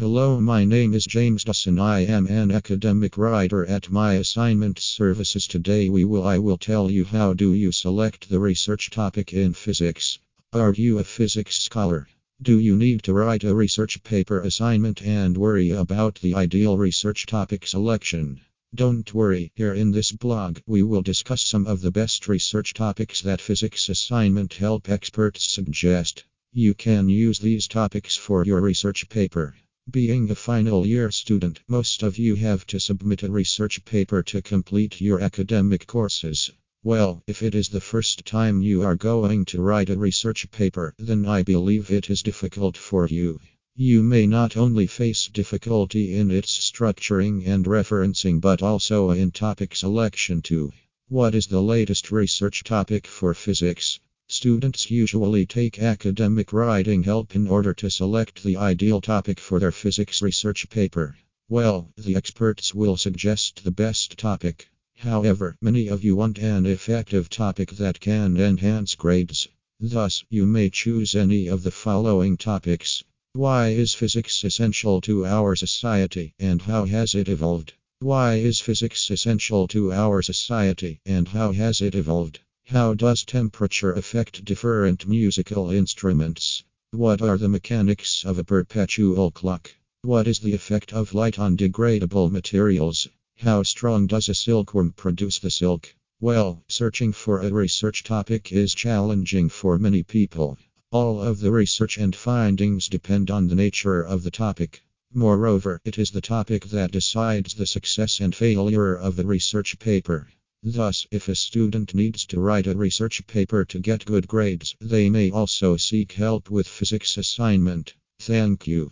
Hello, my name is James Dawson. I am an academic writer at my assignment services. Today we will I will tell you how do you select the research topic in physics. Are you a physics scholar? Do you need to write a research paper assignment and worry about the ideal research topic selection? Don't worry, here in this blog we will discuss some of the best research topics that physics assignment help experts suggest. You can use these topics for your research paper. Being a final year student, most of you have to submit a research paper to complete your academic courses. Well, if it is the first time you are going to write a research paper, then I believe it is difficult for you. You may not only face difficulty in its structuring and referencing, but also in topic selection too. What is the latest research topic for physics? Students usually take academic writing help in order to select the ideal topic for their physics research paper. Well, the experts will suggest the best topic. However, many of you want an effective topic that can enhance grades. Thus, you may choose any of the following topics. Why is physics essential to our society and how has it evolved? Why is physics essential to our society and how has it evolved? How does temperature affect different musical instruments? What are the mechanics of a perpetual clock? What is the effect of light on degradable materials? How strong does a silkworm produce the silk? Well, searching for a research topic is challenging for many people. All of the research and findings depend on the nature of the topic. Moreover, it is the topic that decides the success and failure of the research paper. Thus, if a student needs to write a research paper to get good grades, they may also seek help with physics assignment. Thank you.